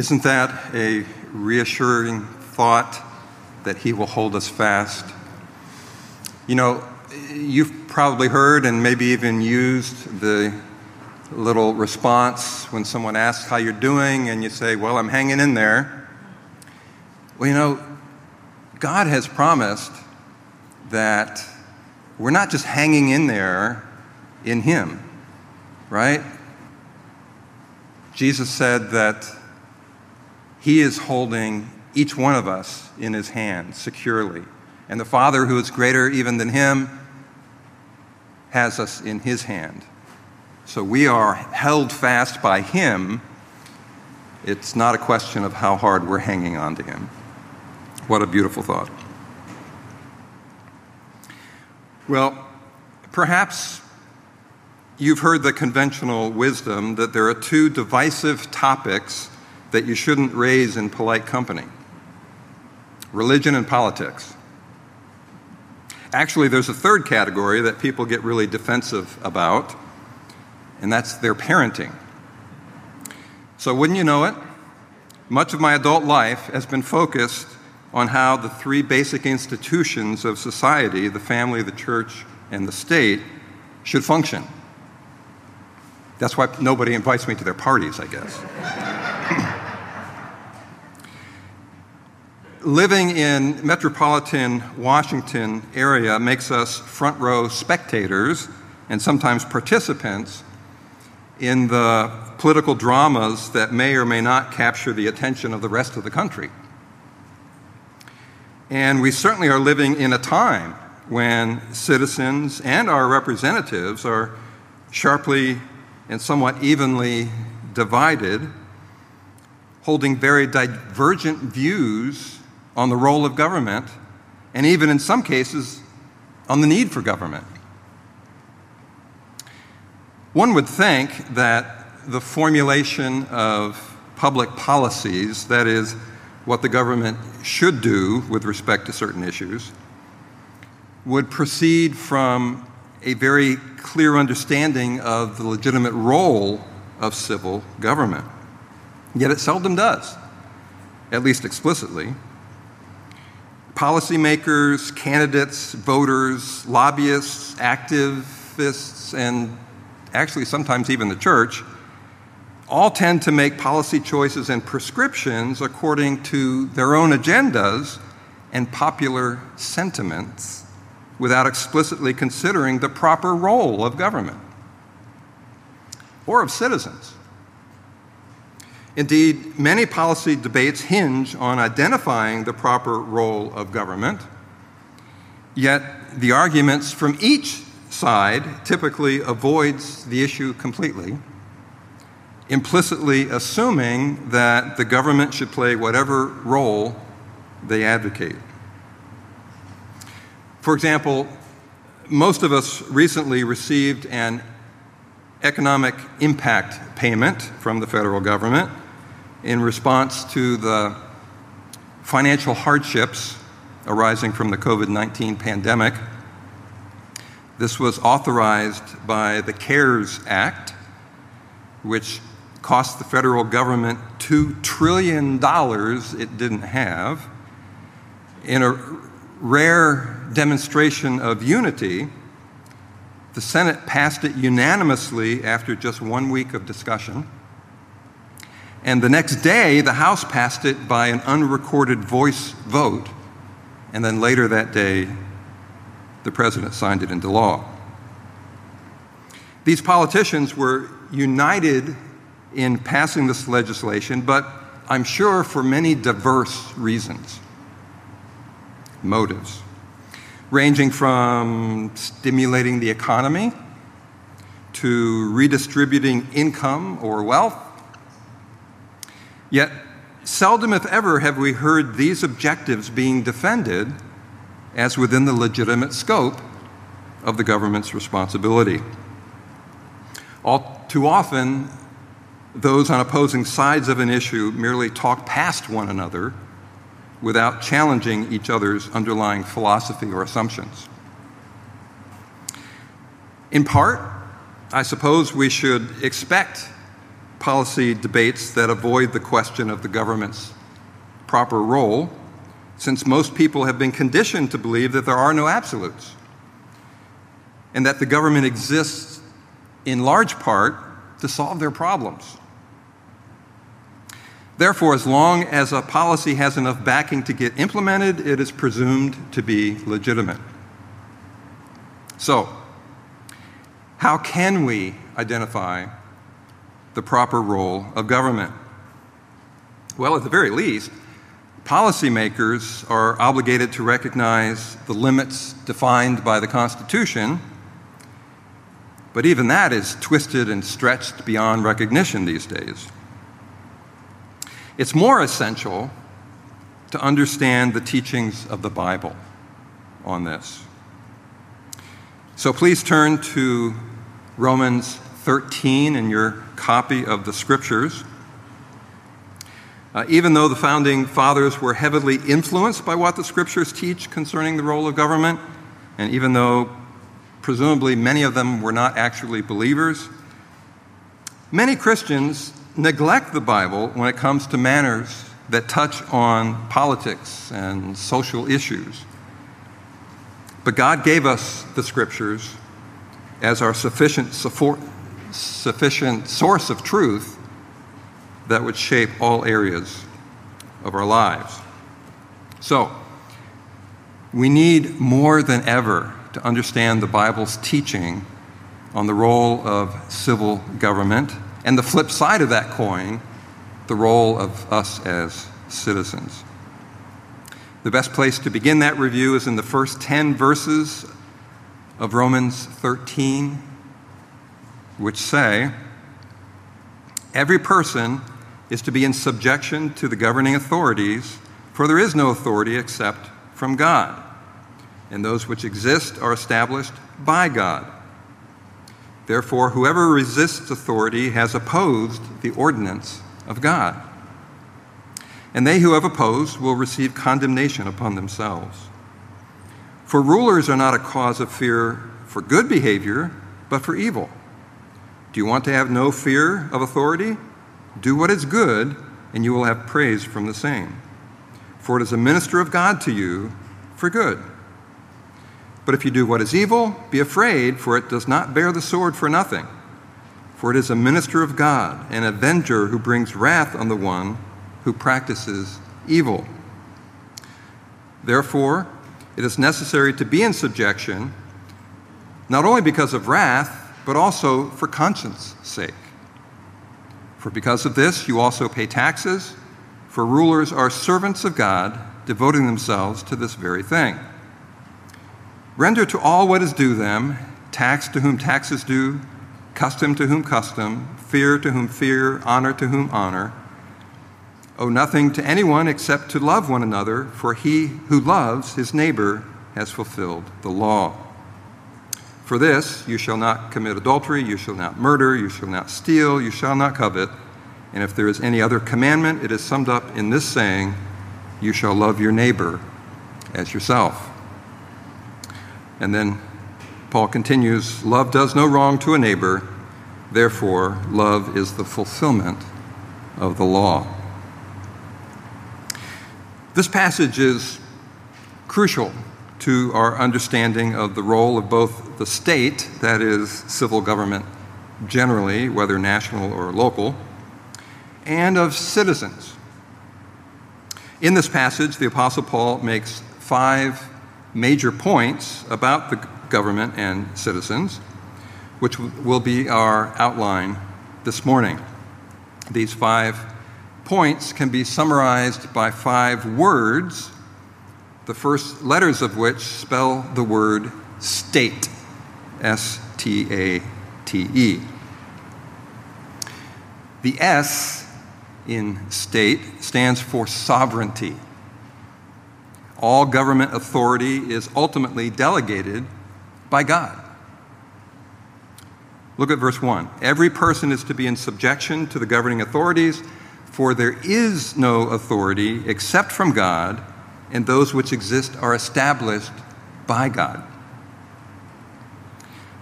Isn't that a reassuring thought that He will hold us fast? You know, you've probably heard and maybe even used the little response when someone asks how you're doing, and you say, Well, I'm hanging in there. Well, you know, God has promised that we're not just hanging in there in Him, right? Jesus said that He is holding each one of us in His hand securely. And the Father, who is greater even than Him, has us in His hand. So we are held fast by Him. It's not a question of how hard we're hanging on to Him. What a beautiful thought. Well, perhaps you've heard the conventional wisdom that there are two divisive topics that you shouldn't raise in polite company religion and politics. Actually, there's a third category that people get really defensive about, and that's their parenting. So, wouldn't you know it? Much of my adult life has been focused on how the three basic institutions of society the family, the church, and the state should function. That's why nobody invites me to their parties, I guess. Living in metropolitan Washington area makes us front row spectators and sometimes participants in the political dramas that may or may not capture the attention of the rest of the country. And we certainly are living in a time when citizens and our representatives are sharply and somewhat evenly divided, holding very divergent views on the role of government, and even in some cases, on the need for government. One would think that the formulation of public policies, that is, what the government should do with respect to certain issues would proceed from a very clear understanding of the legitimate role of civil government. Yet it seldom does, at least explicitly. Policymakers, candidates, voters, lobbyists, activists, and actually sometimes even the church all tend to make policy choices and prescriptions according to their own agendas and popular sentiments without explicitly considering the proper role of government or of citizens. Indeed, many policy debates hinge on identifying the proper role of government, yet the arguments from each side typically avoids the issue completely implicitly assuming that the government should play whatever role they advocate. For example, most of us recently received an economic impact payment from the federal government in response to the financial hardships arising from the COVID 19 pandemic. This was authorized by the CARES Act, which cost the federal government $2 trillion it didn't have. In a rare demonstration of unity, the Senate passed it unanimously after just one week of discussion. And the next day, the House passed it by an unrecorded voice vote. And then later that day, the president signed it into law. These politicians were united in passing this legislation, but I'm sure for many diverse reasons, motives, ranging from stimulating the economy to redistributing income or wealth. Yet, seldom, if ever, have we heard these objectives being defended as within the legitimate scope of the government's responsibility. All too often, those on opposing sides of an issue merely talk past one another without challenging each other's underlying philosophy or assumptions. In part, I suppose we should expect policy debates that avoid the question of the government's proper role, since most people have been conditioned to believe that there are no absolutes and that the government exists in large part to solve their problems. Therefore, as long as a policy has enough backing to get implemented, it is presumed to be legitimate. So, how can we identify the proper role of government? Well, at the very least, policymakers are obligated to recognize the limits defined by the Constitution, but even that is twisted and stretched beyond recognition these days. It's more essential to understand the teachings of the Bible on this. So please turn to Romans 13 in your copy of the scriptures. Uh, even though the founding fathers were heavily influenced by what the scriptures teach concerning the role of government, and even though presumably many of them were not actually believers, many Christians neglect the Bible when it comes to manners that touch on politics and social issues. But God gave us the scriptures as our sufficient, sufficient source of truth that would shape all areas of our lives. So, we need more than ever to understand the Bible's teaching on the role of civil government and the flip side of that coin, the role of us as citizens. The best place to begin that review is in the first 10 verses of Romans 13, which say, Every person is to be in subjection to the governing authorities, for there is no authority except from God, and those which exist are established by God. Therefore, whoever resists authority has opposed the ordinance of God. And they who have opposed will receive condemnation upon themselves. For rulers are not a cause of fear for good behavior, but for evil. Do you want to have no fear of authority? Do what is good, and you will have praise from the same. For it is a minister of God to you for good. But if you do what is evil, be afraid, for it does not bear the sword for nothing. For it is a minister of God, an avenger who brings wrath on the one who practices evil. Therefore, it is necessary to be in subjection, not only because of wrath, but also for conscience' sake. For because of this, you also pay taxes, for rulers are servants of God, devoting themselves to this very thing. Render to all what is due them tax to whom tax is due, custom to whom custom, fear to whom fear, honor to whom honor. Owe nothing to anyone except to love one another, for he who loves his neighbor has fulfilled the law. For this, you shall not commit adultery, you shall not murder, you shall not steal, you shall not covet. And if there is any other commandment, it is summed up in this saying, You shall love your neighbor as yourself. And then Paul continues Love does no wrong to a neighbor, therefore, love is the fulfillment of the law. This passage is crucial to our understanding of the role of both the state, that is, civil government generally, whether national or local, and of citizens. In this passage, the Apostle Paul makes five major points about the government and citizens, which will be our outline this morning. These five points can be summarized by five words, the first letters of which spell the word state S T A T E. The S in state stands for sovereignty all government authority is ultimately delegated by God. Look at verse 1. Every person is to be in subjection to the governing authorities, for there is no authority except from God, and those which exist are established by God.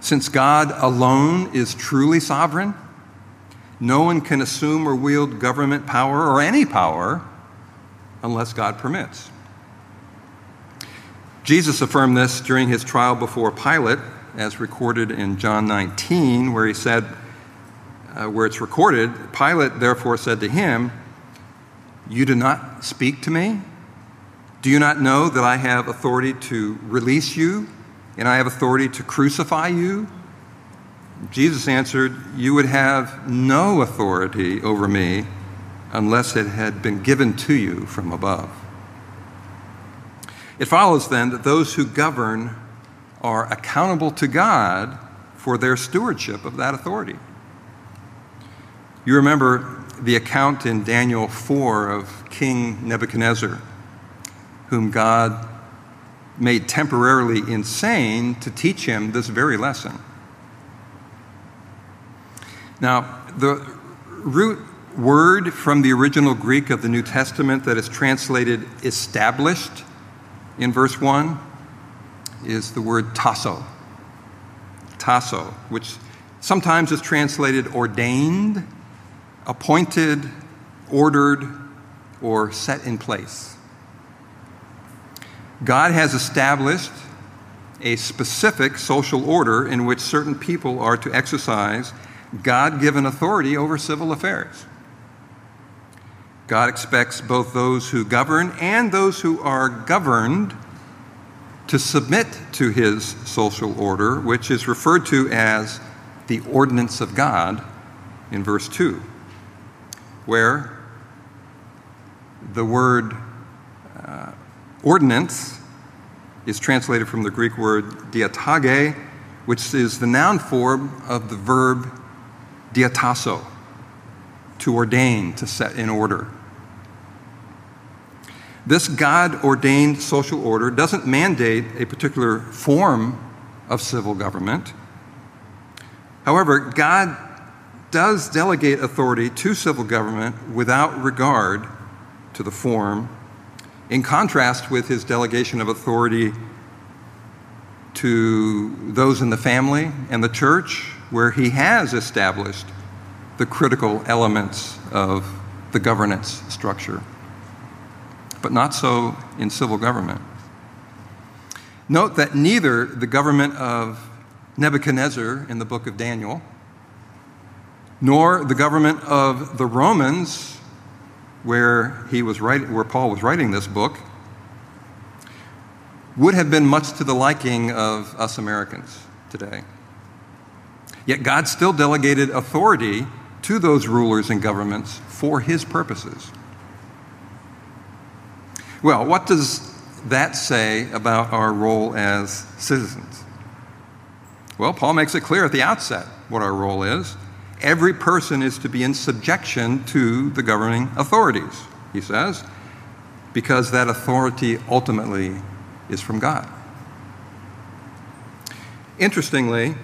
Since God alone is truly sovereign, No one can assume or wield government power or any power unless God permits. Jesus affirmed this during his trial before Pilate, as recorded in John 19, where he said, uh, where it's recorded, Pilate therefore said to him, You do not speak to me? Do you not know that I have authority to release you and I have authority to crucify you? Jesus answered, You would have no authority over me unless it had been given to you from above. It follows then that those who govern are accountable to God for their stewardship of that authority. You remember the account in Daniel 4 of King Nebuchadnezzar, whom God made temporarily insane to teach him this very lesson. Now, the root word from the original Greek of the New Testament that is translated established in verse 1 is the word tasso. Tasso, which sometimes is translated ordained, appointed, ordered, or set in place. God has established a specific social order in which certain people are to exercise God given authority over civil affairs. God expects both those who govern and those who are governed to submit to his social order, which is referred to as the ordinance of God in verse 2, where the word ordinance is translated from the Greek word diatage, which is the noun form of the verb diatasso, to ordain, to set in order. This God ordained social order doesn't mandate a particular form of civil government. However, God does delegate authority to civil government without regard to the form, in contrast with his delegation of authority to those in the family and the church where he has established the critical elements of the governance structure. But not so in civil government. Note that neither the government of Nebuchadnezzar in the book of Daniel, nor the government of the Romans, where, he was writing, where Paul was writing this book, would have been much to the liking of us Americans today. Yet God still delegated authority to those rulers and governments for his purposes. Well, what does that say about our role as citizens? Well, Paul makes it clear at the outset what our role is. Every person is to be in subjection to the governing authorities, he says, because that authority ultimately is from God. Interestingly,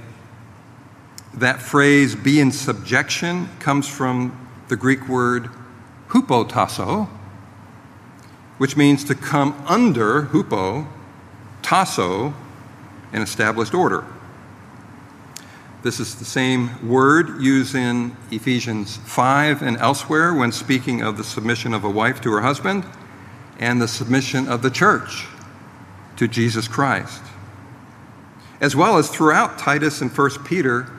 that phrase, be in subjection, comes from the Greek word hupotasso, which means to come under, hupo, tasso, an established order. This is the same word used in Ephesians 5 and elsewhere when speaking of the submission of a wife to her husband and the submission of the church to Jesus Christ. As well as throughout Titus and 1 Peter,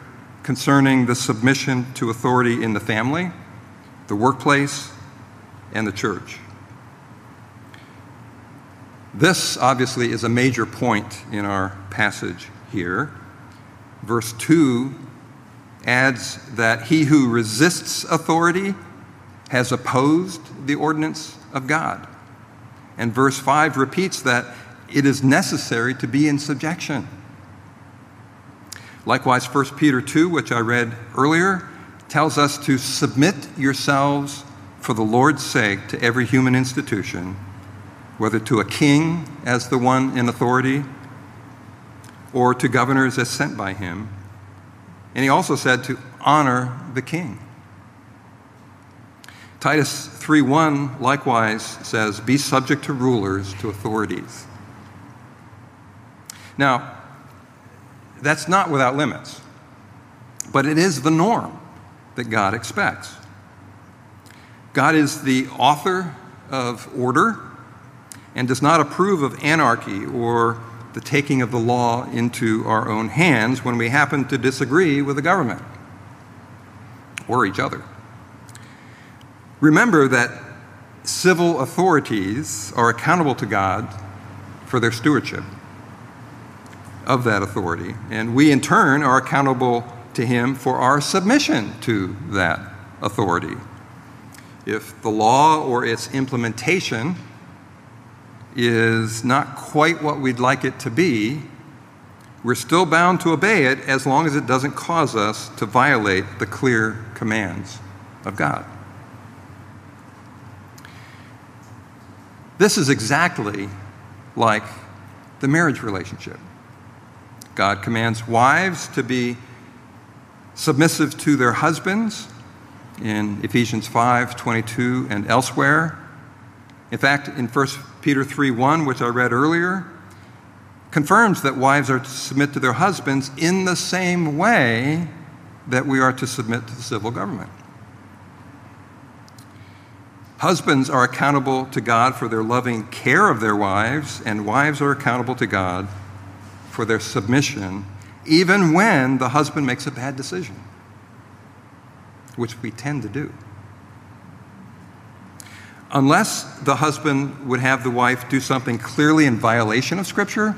concerning the submission to authority in the family, the workplace, and the church. This obviously is a major point in our passage here. Verse 2 adds that he who resists authority has opposed the ordinance of God. And verse 5 repeats that it is necessary to be in subjection. Likewise, 1 Peter 2, which I read earlier, tells us to submit yourselves for the Lord's sake to every human institution, whether to a king as the one in authority or to governors as sent by him. And he also said to honor the king. Titus 3:1 likewise says, "Be subject to rulers, to authorities." Now, that's not without limits, but it is the norm that God expects. God is the author of order and does not approve of anarchy or the taking of the law into our own hands when we happen to disagree with the government or each other. Remember that civil authorities are accountable to God for their stewardship of that authority, and we in turn are accountable to Him for our submission to that authority. If the law or its implementation is not quite what we'd like it to be, we're still bound to obey it as long as it doesn't cause us to violate the clear commands of God. This is exactly like the marriage relationship. God commands wives to be submissive to their husbands in Ephesians 5 22 and elsewhere. In fact, in 1 Peter 3 1, which I read earlier, confirms that wives are to submit to their husbands in the same way that we are to submit to the civil government. Husbands are accountable to God for their loving care of their wives, and wives are accountable to God for their submission, even when the husband makes a bad decision which we tend to do. Unless the husband would have the wife do something clearly in violation of Scripture,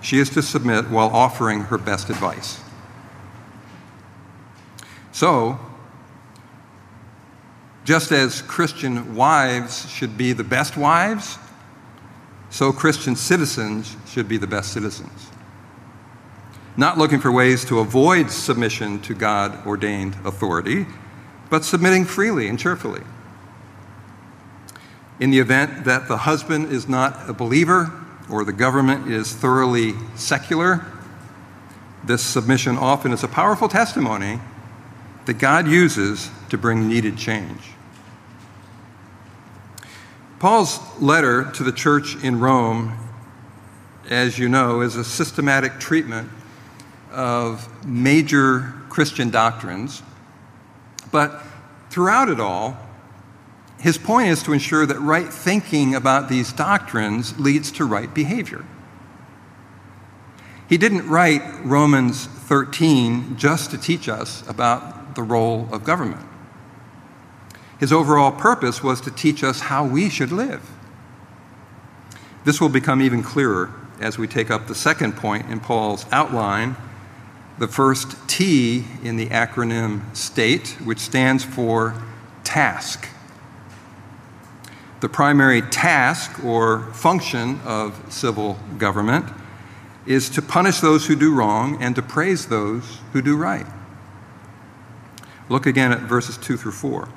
she is to submit while offering her best advice. So, just as Christian wives should be the best wives, so Christian citizens should be the best citizens not looking for ways to avoid submission to God ordained authority, but submitting freely and cheerfully. In the event that the husband is not a believer or the government is thoroughly secular, this submission often is a powerful testimony that God uses to bring needed change. Paul's letter to the church in Rome, as you know, is a systematic treatment of major Christian doctrines, but throughout it all, his point is to ensure that right thinking about these doctrines leads to right behavior. He didn't write Romans 13 just to teach us about the role of government. His overall purpose was to teach us how we should live. This will become even clearer as we take up the second point in Paul's outline the first T in the acronym STATE, which stands for task. The primary task or function of civil government is to punish those who do wrong and to praise those who do right. Look again at verses 2 through 4.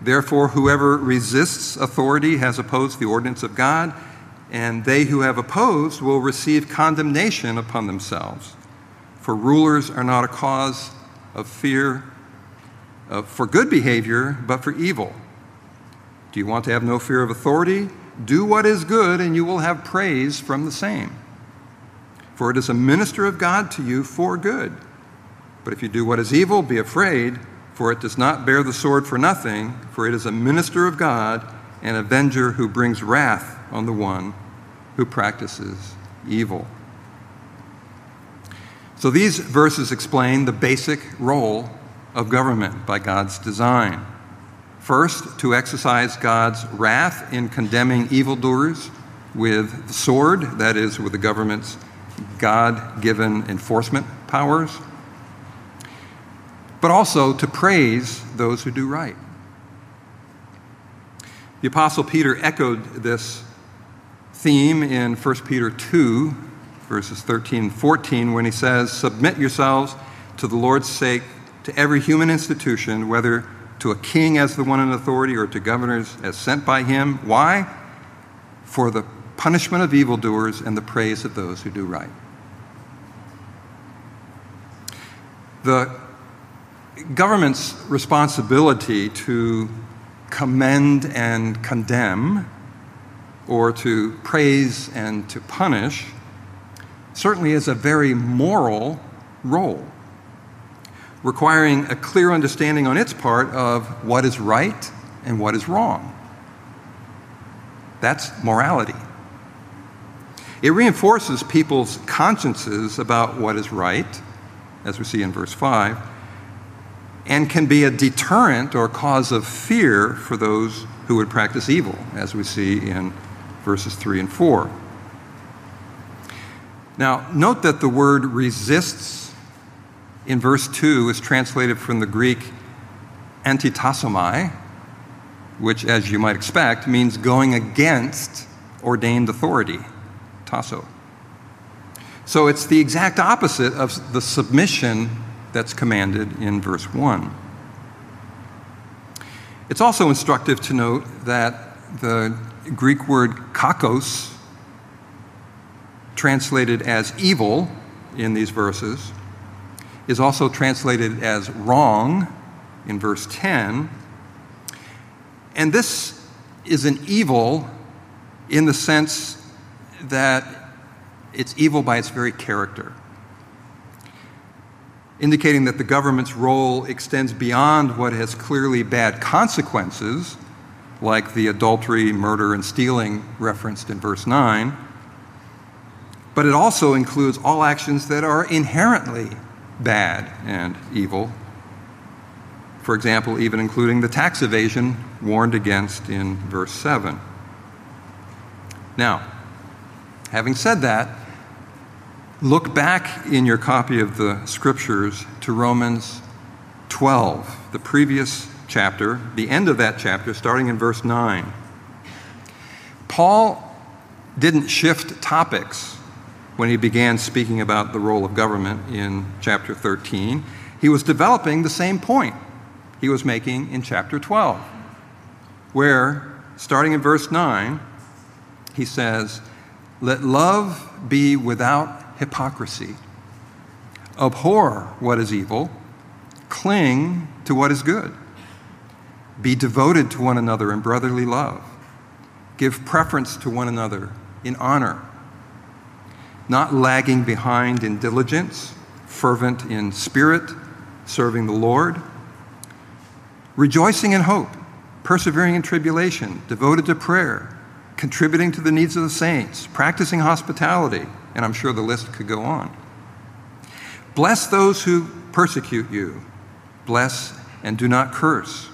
Therefore, whoever resists authority has opposed the ordinance of God, and they who have opposed will receive condemnation upon themselves. For rulers are not a cause of fear uh, for good behavior, but for evil. Do you want to have no fear of authority? Do what is good, and you will have praise from the same. For it is a minister of God to you for good. But if you do what is evil, be afraid, for it does not bear the sword for nothing, for it is a minister of God, an avenger who brings wrath on the one who practices evil. So these verses explain the basic role of government by God's design. First, to exercise God's wrath in condemning evildoers with the sword, that is, with the government's God given enforcement powers, but also to praise those who do right. The Apostle Peter echoed this theme in 1 Peter 2, verses 13 and 14, when he says, Submit yourselves to the Lord's sake to every human institution, whether to a king as the one in authority or to governors as sent by him. Why? For the punishment of evildoers and the praise of those who do right. The government's responsibility to commend and condemn, or to praise and to punish, certainly is a very moral role. Requiring a clear understanding on its part of what is right and what is wrong. That's morality. It reinforces people's consciences about what is right, as we see in verse 5, and can be a deterrent or cause of fear for those who would practice evil, as we see in verses 3 and 4. Now, note that the word resists in verse 2 is translated from the Greek antitassomai, which, as you might expect, means going against ordained authority, tasso. So it's the exact opposite of the submission that's commanded in verse 1. It's also instructive to note that the Greek word kakos, translated as evil in these verses, is also translated as wrong in verse 10. And this is an evil in the sense that it's evil by its very character, indicating that the government's role extends beyond what has clearly bad consequences, like the adultery, murder, and stealing referenced in verse 9, but it also includes all actions that are inherently bad and evil. For example, even including the tax evasion warned against in verse 7. Now, having said that, look back in your copy of the scriptures to Romans 12, the previous chapter, the end of that chapter, starting in verse 9. Paul didn't shift topics when he began speaking about the role of government in chapter 13. He was developing the same point he was making in chapter 12, where, starting in verse 9, he says, Let love be without hypocrisy. Abhor what is evil, cling to what is good. Be devoted to one another in brotherly love. Give preference to one another in honor not lagging behind in diligence, fervent in spirit, serving the Lord, rejoicing in hope, persevering in tribulation, devoted to prayer, contributing to the needs of the saints, practicing hospitality, and I'm sure the list could go on. Bless those who persecute you, bless and do not curse.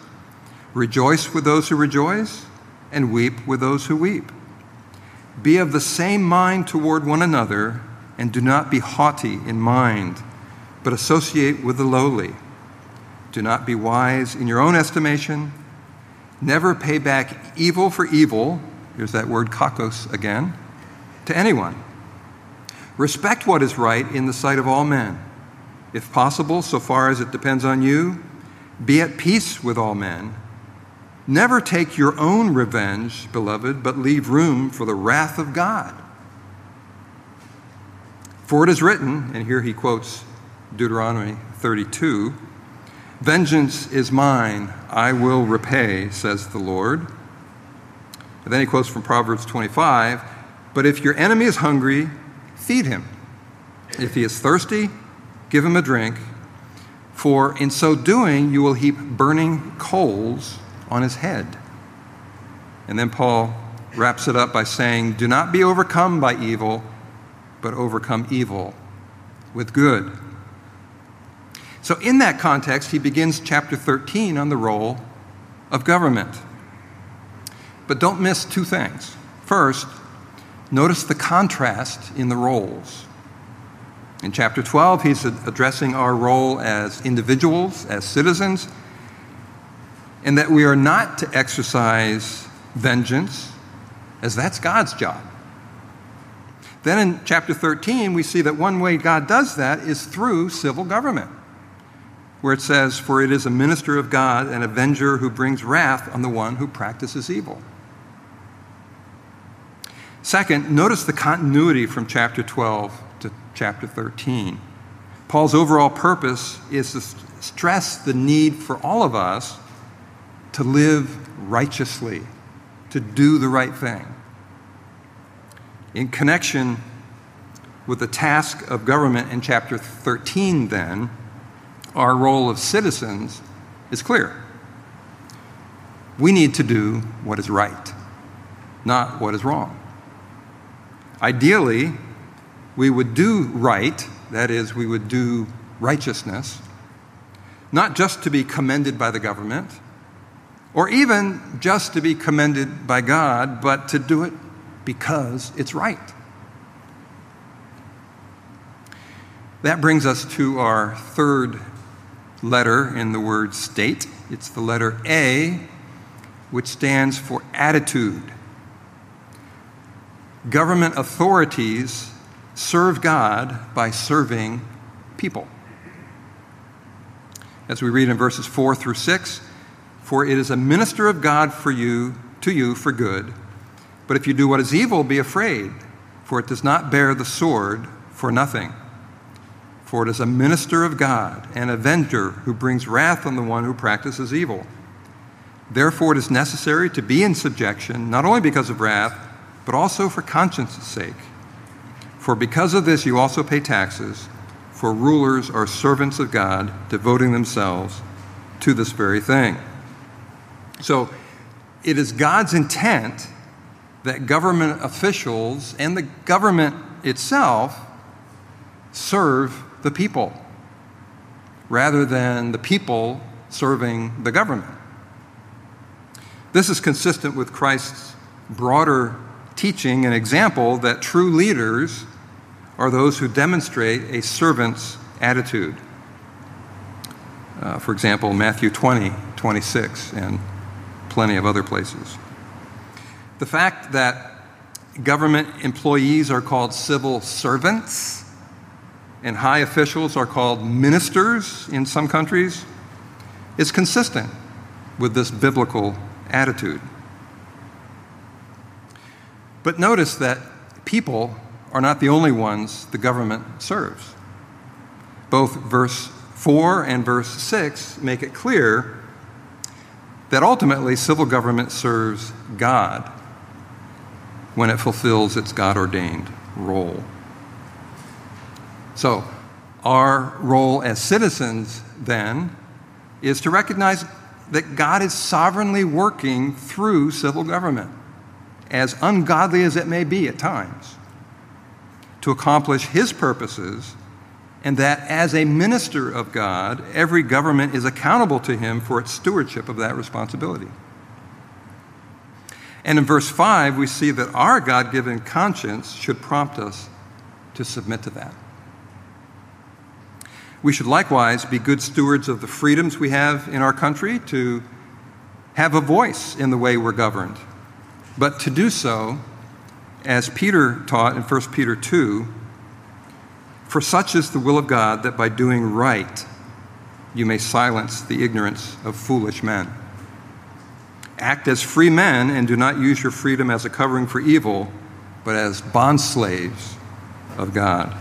Rejoice with those who rejoice, and weep with those who weep. Be of the same mind toward one another, and do not be haughty in mind, but associate with the lowly. Do not be wise in your own estimation. Never pay back evil for evil. Here's that word kakos again. To anyone. Respect what is right in the sight of all men. If possible, so far as it depends on you, be at peace with all men. Never take your own revenge, beloved, but leave room for the wrath of God. For it is written, and here he quotes Deuteronomy 32 Vengeance is mine, I will repay, says the Lord. And then he quotes from Proverbs 25 But if your enemy is hungry, feed him. If he is thirsty, give him a drink. For in so doing, you will heap burning coals on his head. And then Paul wraps it up by saying, Do not be overcome by evil, but overcome evil with good. So, in that context, he begins chapter 13 on the role of government. But don't miss two things. First, notice the contrast in the roles. In chapter 12, he's addressing our role as individuals, as citizens, and that we are not to exercise vengeance, as that's God's job. Then in chapter 13, we see that one way God does that is through civil government, where it says, For it is a minister of God, an avenger who brings wrath on the one who practices evil. Second, notice the continuity from chapter 12 to chapter 13. Paul's overall purpose is to stress the need for all of us to live righteously, to do the right thing. In connection with the task of government in chapter 13, then, our role of citizens is clear. We need to do what is right, not what is wrong. Ideally, we would do right, that is, we would do righteousness, not just to be commended by the government, or even just to be commended by God, but to do it because it's right. That brings us to our third letter in the word state. It's the letter A, which stands for attitude. Government authorities serve God by serving people. As we read in verses 4 through 6, for it is a minister of God for you to you for good. But if you do what is evil, be afraid, for it does not bear the sword for nothing for it is a minister of God, an avenger who brings wrath on the one who practices evil. Therefore, it is necessary to be in subjection, not only because of wrath, but also for conscience' sake. For because of this, you also pay taxes, for rulers are servants of God, devoting themselves to this very thing. So, it is God's intent that government officials and the government itself serve the people rather than the people serving the government. This is consistent with Christ's broader teaching and example that true leaders are those who demonstrate a servant's attitude. Uh, for example, Matthew 20, 26, and plenty of other places. The fact that government employees are called civil servants and high officials are called ministers in some countries is consistent with this biblical attitude. But notice that people are not the only ones the government serves. Both verse 4 and verse 6 make it clear that ultimately civil government serves God when it fulfills its God ordained role. So, our role as citizens then is to recognize that God is sovereignly working through civil government, as ungodly as it may be at times, to accomplish His purposes, and that as a minister of God, every government is accountable to Him for its stewardship of that responsibility. And in verse 5, we see that our God given conscience should prompt us to submit to that. We should likewise be good stewards of the freedoms we have in our country to have a voice in the way we're governed. But to do so, as Peter taught in 1 Peter 2, for such is the will of God that by doing right you may silence the ignorance of foolish men. Act as free men and do not use your freedom as a covering for evil, but as bondslaves of God.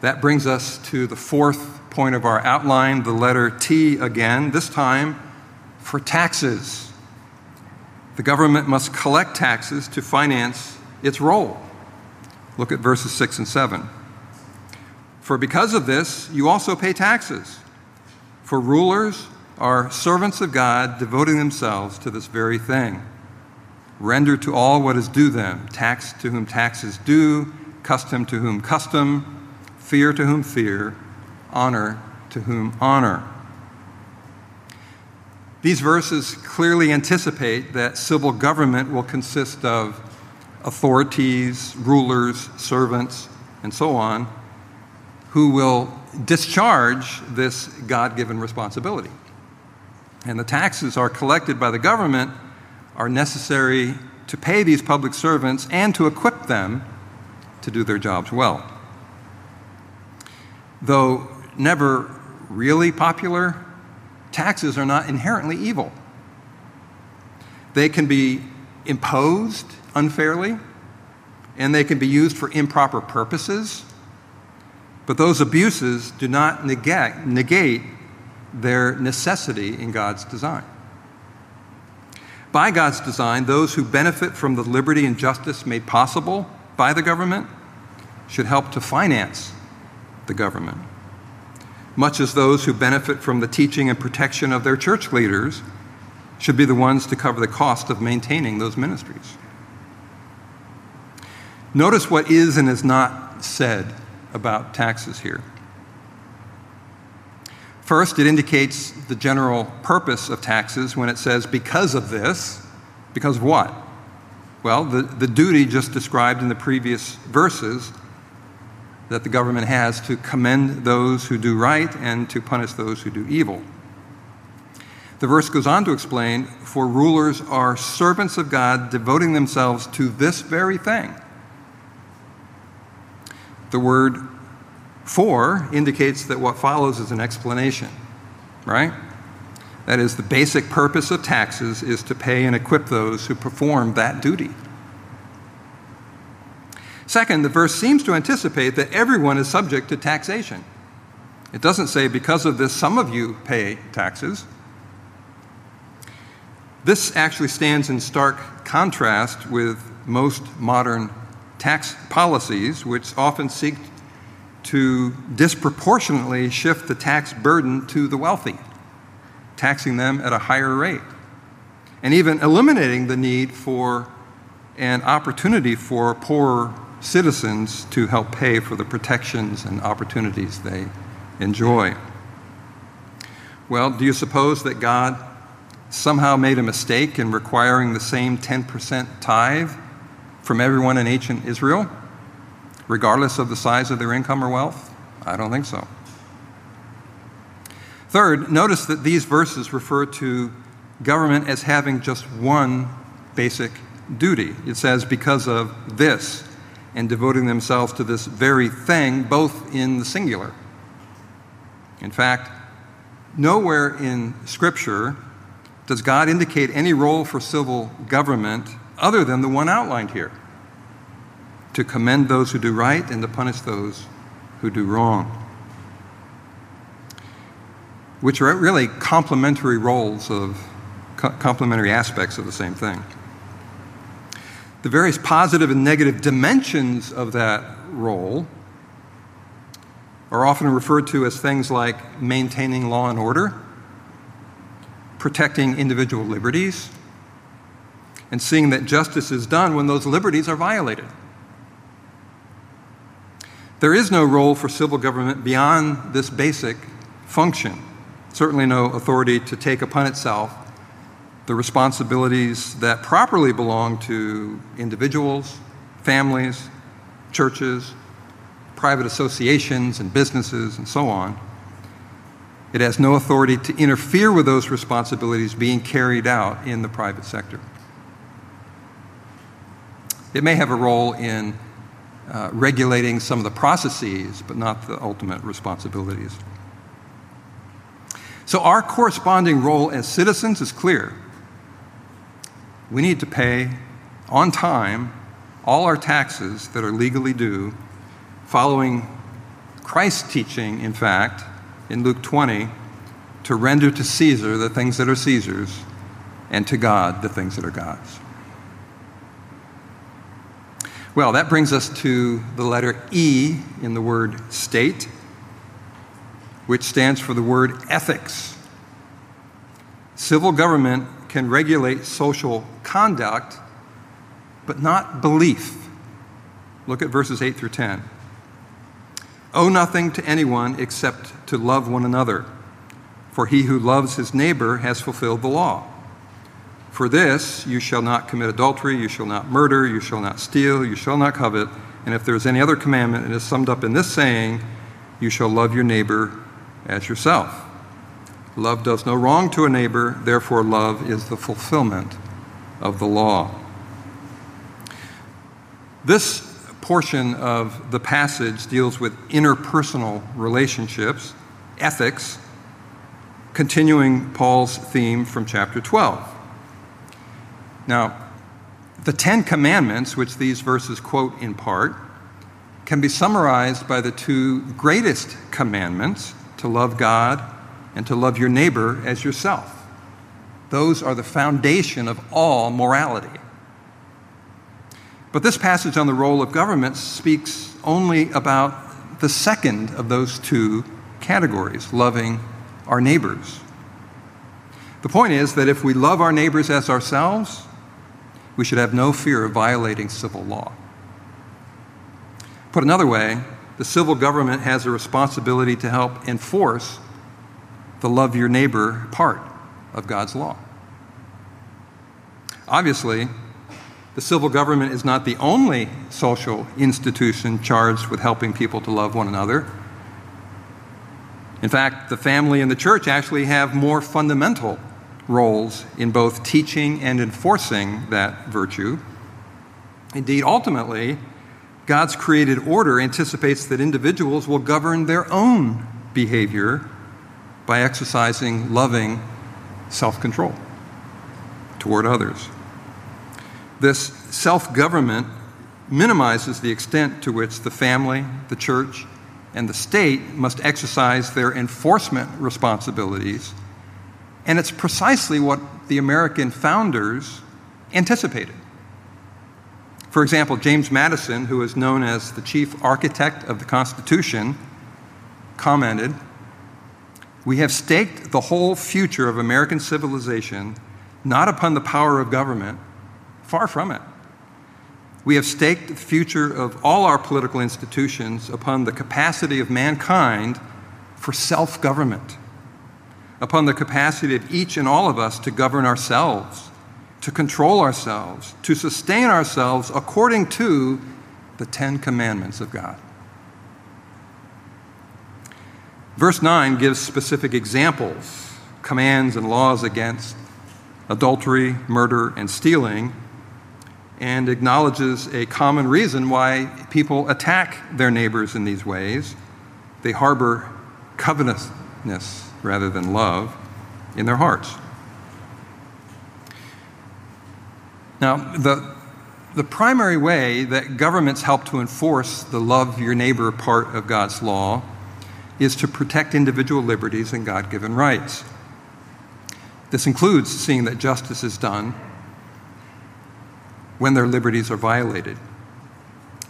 That brings us to the fourth point of our outline, the letter T again, this time for taxes. The government must collect taxes to finance its role. Look at verses 6 and 7. For because of this, you also pay taxes. For rulers are servants of God, devoting themselves to this very thing. Render to all what is due them tax to whom tax is due, custom to whom custom fear to whom fear, honor to whom honor. These verses clearly anticipate that civil government will consist of authorities, rulers, servants, and so on, who will discharge this God given responsibility. And the taxes are collected by the government are necessary to pay these public servants and to equip them to do their jobs well though never really popular, taxes are not inherently evil. They can be imposed unfairly, and they can be used for improper purposes, but those abuses do not negate, negate their necessity in God's design. By God's design, those who benefit from the liberty and justice made possible by the government should help to finance the government. Much as those who benefit from the teaching and protection of their church leaders should be the ones to cover the cost of maintaining those ministries. Notice what is and is not said about taxes here. First, it indicates the general purpose of taxes when it says, because of this. Because of what? Well, the, the duty just described in the previous verses that the government has to commend those who do right and to punish those who do evil. The verse goes on to explain For rulers are servants of God, devoting themselves to this very thing. The word for indicates that what follows is an explanation, right? That is, the basic purpose of taxes is to pay and equip those who perform that duty. Second, the verse seems to anticipate that everyone is subject to taxation. It doesn't say, because of this, some of you pay taxes. This actually stands in stark contrast with most modern tax policies, which often seek to disproportionately shift the tax burden to the wealthy, taxing them at a higher rate, and even eliminating the need for an opportunity for poorer citizens to help pay for the protections and opportunities they enjoy. Well, do you suppose that God somehow made a mistake in requiring the same 10% tithe from everyone in ancient Israel, regardless of the size of their income or wealth? I don't think so. Third, notice that these verses refer to government as having just one basic duty. It says, because of this, and devoting themselves to this very thing, both in the singular. In fact, nowhere in Scripture does God indicate any role for civil government other than the one outlined here to commend those who do right and to punish those who do wrong, which are really complementary roles of complementary aspects of the same thing. The various positive and negative dimensions of that role are often referred to as things like maintaining law and order, protecting individual liberties, and seeing that justice is done when those liberties are violated. There is no role for civil government beyond this basic function. Certainly, no authority to take upon itself the responsibilities that properly belong to individuals, families, churches, private associations, and businesses, and so on. It has no authority to interfere with those responsibilities being carried out in the private sector. It may have a role in uh, regulating some of the processes, but not the ultimate responsibilities. So, our corresponding role as citizens is clear we need to pay on time all our taxes that are legally due, following Christ's teaching, in fact, in Luke 20, to render to Caesar the things that are Caesar's and to God the things that are God's. Well, that brings us to the letter E in the word state, which stands for the word ethics. Civil government can regulate social conduct, but not belief. Look at verses 8 through 10. Owe nothing to anyone except to love one another, for he who loves his neighbor has fulfilled the law. For this, you shall not commit adultery, you shall not murder, you shall not steal, you shall not covet. And if there is any other commandment, it is summed up in this saying, You shall love your neighbor as yourself. Love does no wrong to a neighbor, therefore, love is the fulfillment of the law. This portion of the passage deals with interpersonal relationships, ethics, continuing Paul's theme from chapter 12. Now, the Ten Commandments, which these verses quote in part, can be summarized by the two greatest commandments to love God and to love your neighbor as yourself. Those are the foundation of all morality. But this passage on the role of government speaks only about the second of those two categories, loving our neighbors. The point is that if we love our neighbors as ourselves, we should have no fear of violating civil law. Put another way, the civil government has a responsibility to help enforce the love your neighbor part of God's law. Obviously, the civil government is not the only social institution charged with helping people to love one another. In fact, the family and the church actually have more fundamental roles in both teaching and enforcing that virtue. Indeed, ultimately, God's created order anticipates that individuals will govern their own behavior by exercising loving self control toward others. This self government minimizes the extent to which the family, the church, and the state must exercise their enforcement responsibilities. And it's precisely what the American founders anticipated. For example, James Madison, who is known as the chief architect of the Constitution, commented We have staked the whole future of American civilization not upon the power of government Far from it. We have staked the future of all our political institutions upon the capacity of mankind for self government, upon the capacity of each and all of us to govern ourselves, to control ourselves, to sustain ourselves according to the Ten Commandments of God. Verse 9 gives specific examples, commands, and laws against adultery, murder, and stealing and acknowledges a common reason why people attack their neighbors in these ways. They harbor covetousness rather than love in their hearts. Now, the, the primary way that governments help to enforce the love your neighbor part of God's law is to protect individual liberties and God given rights. This includes seeing that justice is done when their liberties are violated.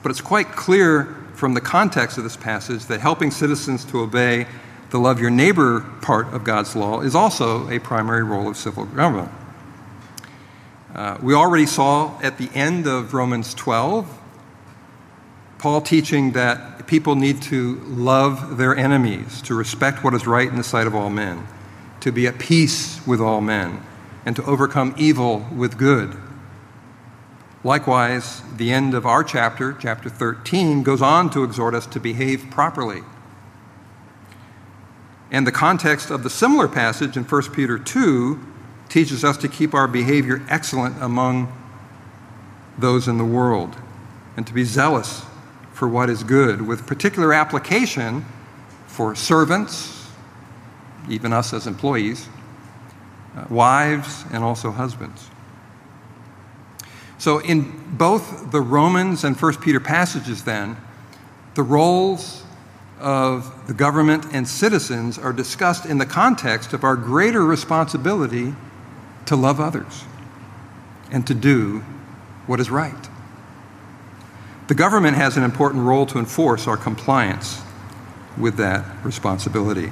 But it's quite clear from the context of this passage that helping citizens to obey the love your neighbor part of God's law is also a primary role of civil government. Uh, we already saw at the end of Romans 12 Paul teaching that people need to love their enemies, to respect what is right in the sight of all men, to be at peace with all men, and to overcome evil with good. Likewise, the end of our chapter, chapter 13, goes on to exhort us to behave properly. And the context of the similar passage in 1 Peter 2 teaches us to keep our behavior excellent among those in the world and to be zealous for what is good, with particular application for servants, even us as employees, uh, wives, and also husbands. So, in both the Romans and 1 Peter passages, then, the roles of the government and citizens are discussed in the context of our greater responsibility to love others and to do what is right. The government has an important role to enforce our compliance with that responsibility.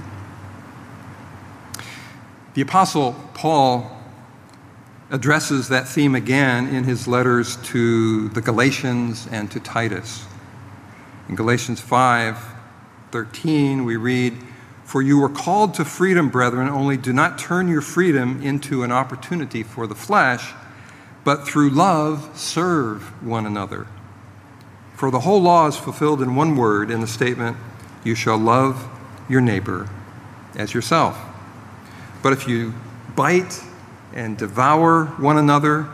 The Apostle Paul addresses that theme again in his letters to the Galatians and to Titus. In Galatians 5 13, we read, For you were called to freedom, brethren, only do not turn your freedom into an opportunity for the flesh, but through love serve one another. For the whole law is fulfilled in one word in the statement, You shall love your neighbor as yourself. But if you bite and devour one another,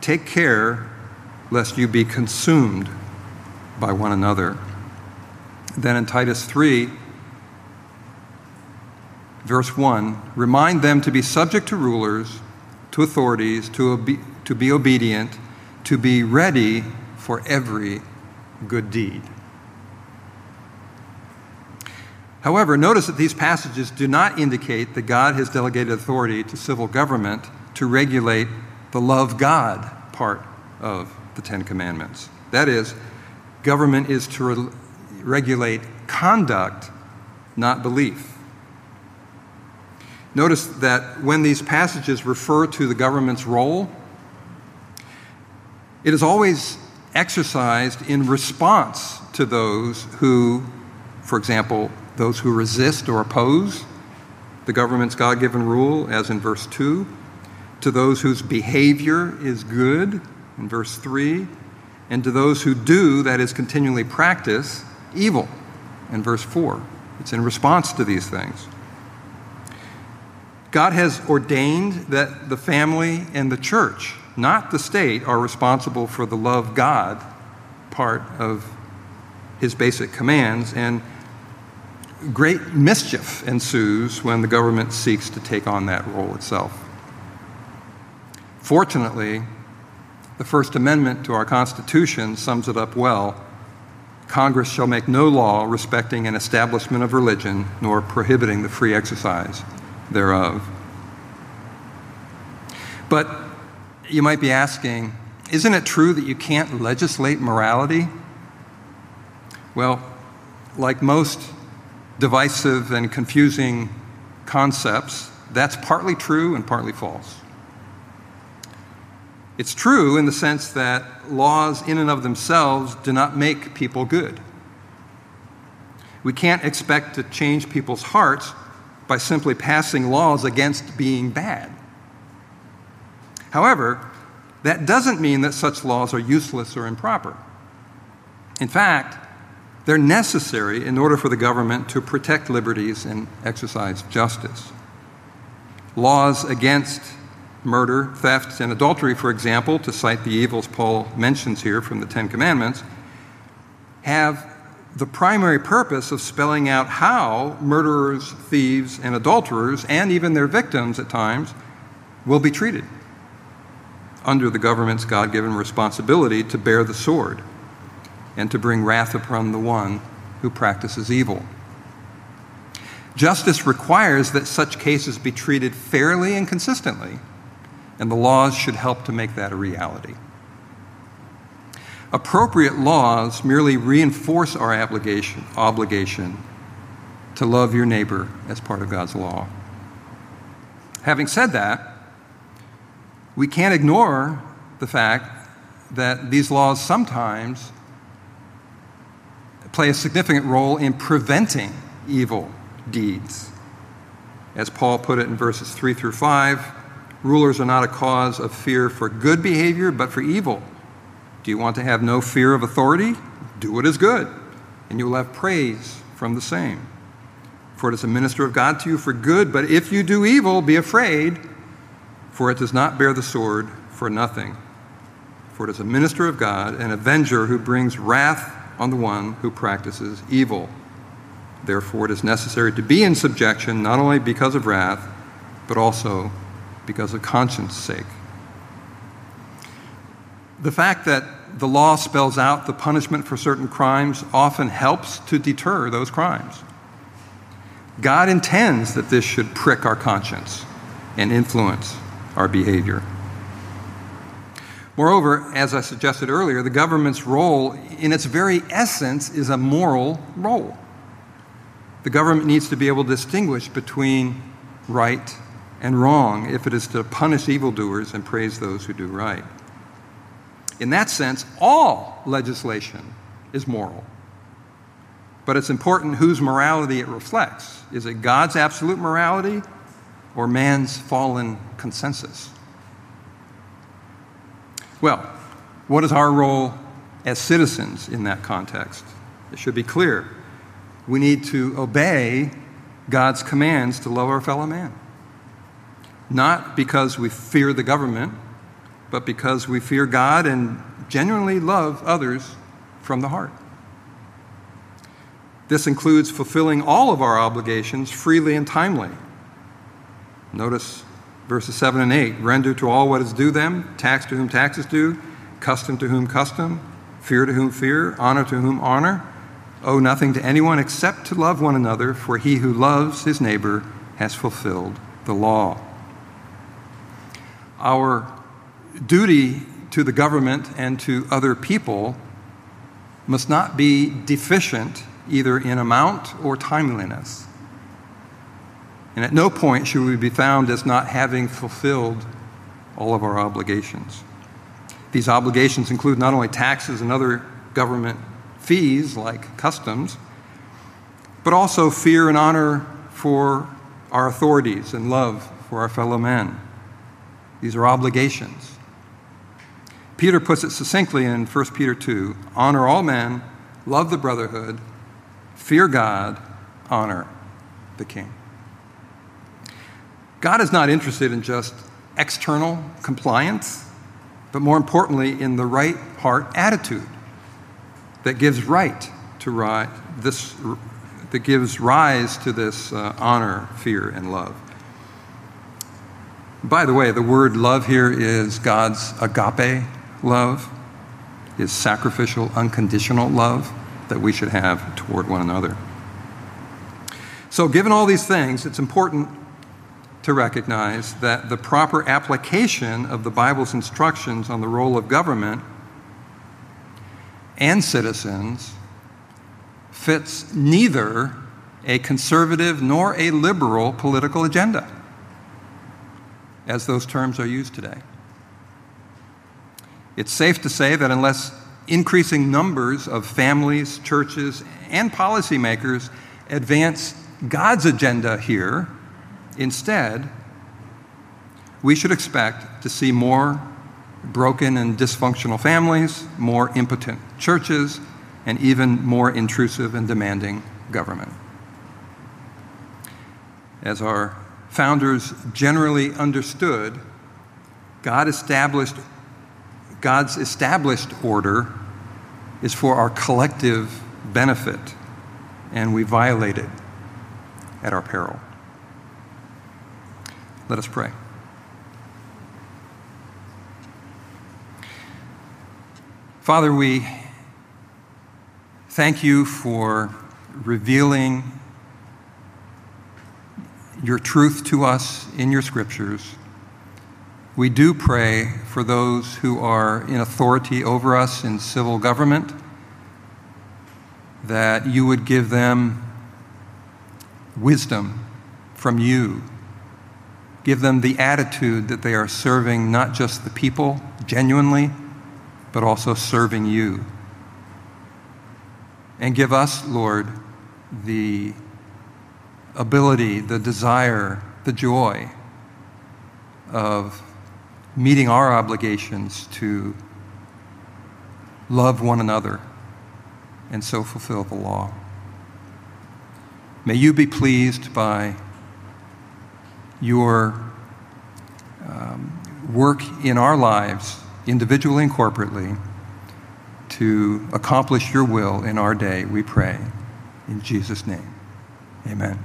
take care lest you be consumed by one another. Then in Titus 3, verse 1, remind them to be subject to rulers, to authorities, to, obe- to be obedient, to be ready for every good deed. However, notice that these passages do not indicate that God has delegated authority to civil government to regulate the love God part of the Ten Commandments. That is, government is to regulate conduct, not belief. Notice that when these passages refer to the government's role, it is always exercised in response to those who, for example, those who resist or oppose the government's God given rule, as in verse 2, to those whose behavior is good, in verse 3, and to those who do, that is, continually practice, evil, in verse 4. It's in response to these things. God has ordained that the family and the church, not the state, are responsible for the love God part of his basic commands, and great mischief ensues when the government seeks to take on that role itself. Fortunately, the First Amendment to our Constitution sums it up well. Congress shall make no law respecting an establishment of religion, nor prohibiting the free exercise thereof. But you might be asking, isn't it true that you can't legislate morality? Well, like most divisive and confusing concepts, that's partly true and partly false. It's true in the sense that laws, in and of themselves, do not make people good. We can't expect to change people's hearts by simply passing laws against being bad. However, that doesn't mean that such laws are useless or improper. In fact, they're necessary in order for the government to protect liberties and exercise justice. Laws against murder, theft, and adultery, for example, to cite the evils Paul mentions here from the Ten Commandments, have the primary purpose of spelling out how murderers, thieves, and adulterers, and even their victims at times, will be treated under the government's God given responsibility to bear the sword and to bring wrath upon the one who practices evil. Justice requires that such cases be treated fairly and consistently, and the laws should help to make that a reality. Appropriate laws merely reinforce our obligation, obligation to love your neighbor as part of God's law. Having said that, we can't ignore the fact that these laws sometimes play a significant role in preventing evil deeds. As Paul put it in verses 3 through 5, rulers are not a cause of fear for good behavior, but for evil. Do you want to have no fear of authority? Do what is good, and you will have praise from the same. For it is a minister of God to you for good, but if you do evil, be afraid, for it does not bear the sword for nothing. For it is a minister of God, an avenger who brings wrath on the one who practices evil. Therefore, it is necessary to be in subjection not only because of wrath, but also because of conscience sake. The fact that the law spells out the punishment for certain crimes often helps to deter those crimes. God intends that this should prick our conscience and influence our behavior. Moreover, as I suggested earlier, the government's role, in its very essence, is a moral role. The government needs to be able to distinguish between right and wrong if it is to punish evildoers and praise those who do right. In that sense, all legislation is moral. But it's important whose morality it reflects. Is it God's absolute morality or man's fallen consensus? Well, what is our role as citizens in that context? It should be clear. We need to obey God's commands to love our fellow man. Not because we fear the government, but because we fear God and genuinely love others from the heart. This includes fulfilling all of our obligations freely and timely. Notice verses 7 and 8 render to all what is due them, tax to whom tax is due, custom to whom custom, fear to whom fear, honor to whom honor. Owe nothing to anyone except to love one another, for he who loves his neighbor has fulfilled the law. Our duty to the government and to other people must not be deficient either in amount or timeliness. And at no point should we be found as not having fulfilled all of our obligations. These obligations include not only taxes and other government fees like customs, but also fear and honor for our authorities and love for our fellow men. These are obligations. Peter puts it succinctly in 1 Peter 2 honor all men, love the brotherhood, fear God, honor the king. God is not interested in just external compliance, but more importantly, in the right heart attitude that gives right to ri- this, that gives rise to this uh, honor, fear, and love. By the way, the word love here is God's agape love, His sacrificial, unconditional love that we should have toward one another. So, given all these things, it's important to recognize that the proper application of the Bible's instructions on the role of government and citizens fits neither a conservative nor a liberal political agenda, as those terms are used today. It's safe to say that unless increasing numbers of families, churches, and policymakers advance God's agenda here, Instead, we should expect to see more broken and dysfunctional families, more impotent churches, and even more intrusive and demanding government. As our founders generally understood, God established, God's established order is for our collective benefit, and we violate it at our peril. Let us pray. Father, we thank you for revealing your truth to us in your scriptures. We do pray for those who are in authority over us in civil government that you would give them wisdom from you Give them the attitude that they are serving not just the people genuinely, but also serving you. And give us, Lord, the ability, the desire, the joy of meeting our obligations to love one another and so fulfill the law. May you be pleased by your um, work in our lives, individually and corporately, to accomplish your will in our day, we pray. In Jesus' name, amen.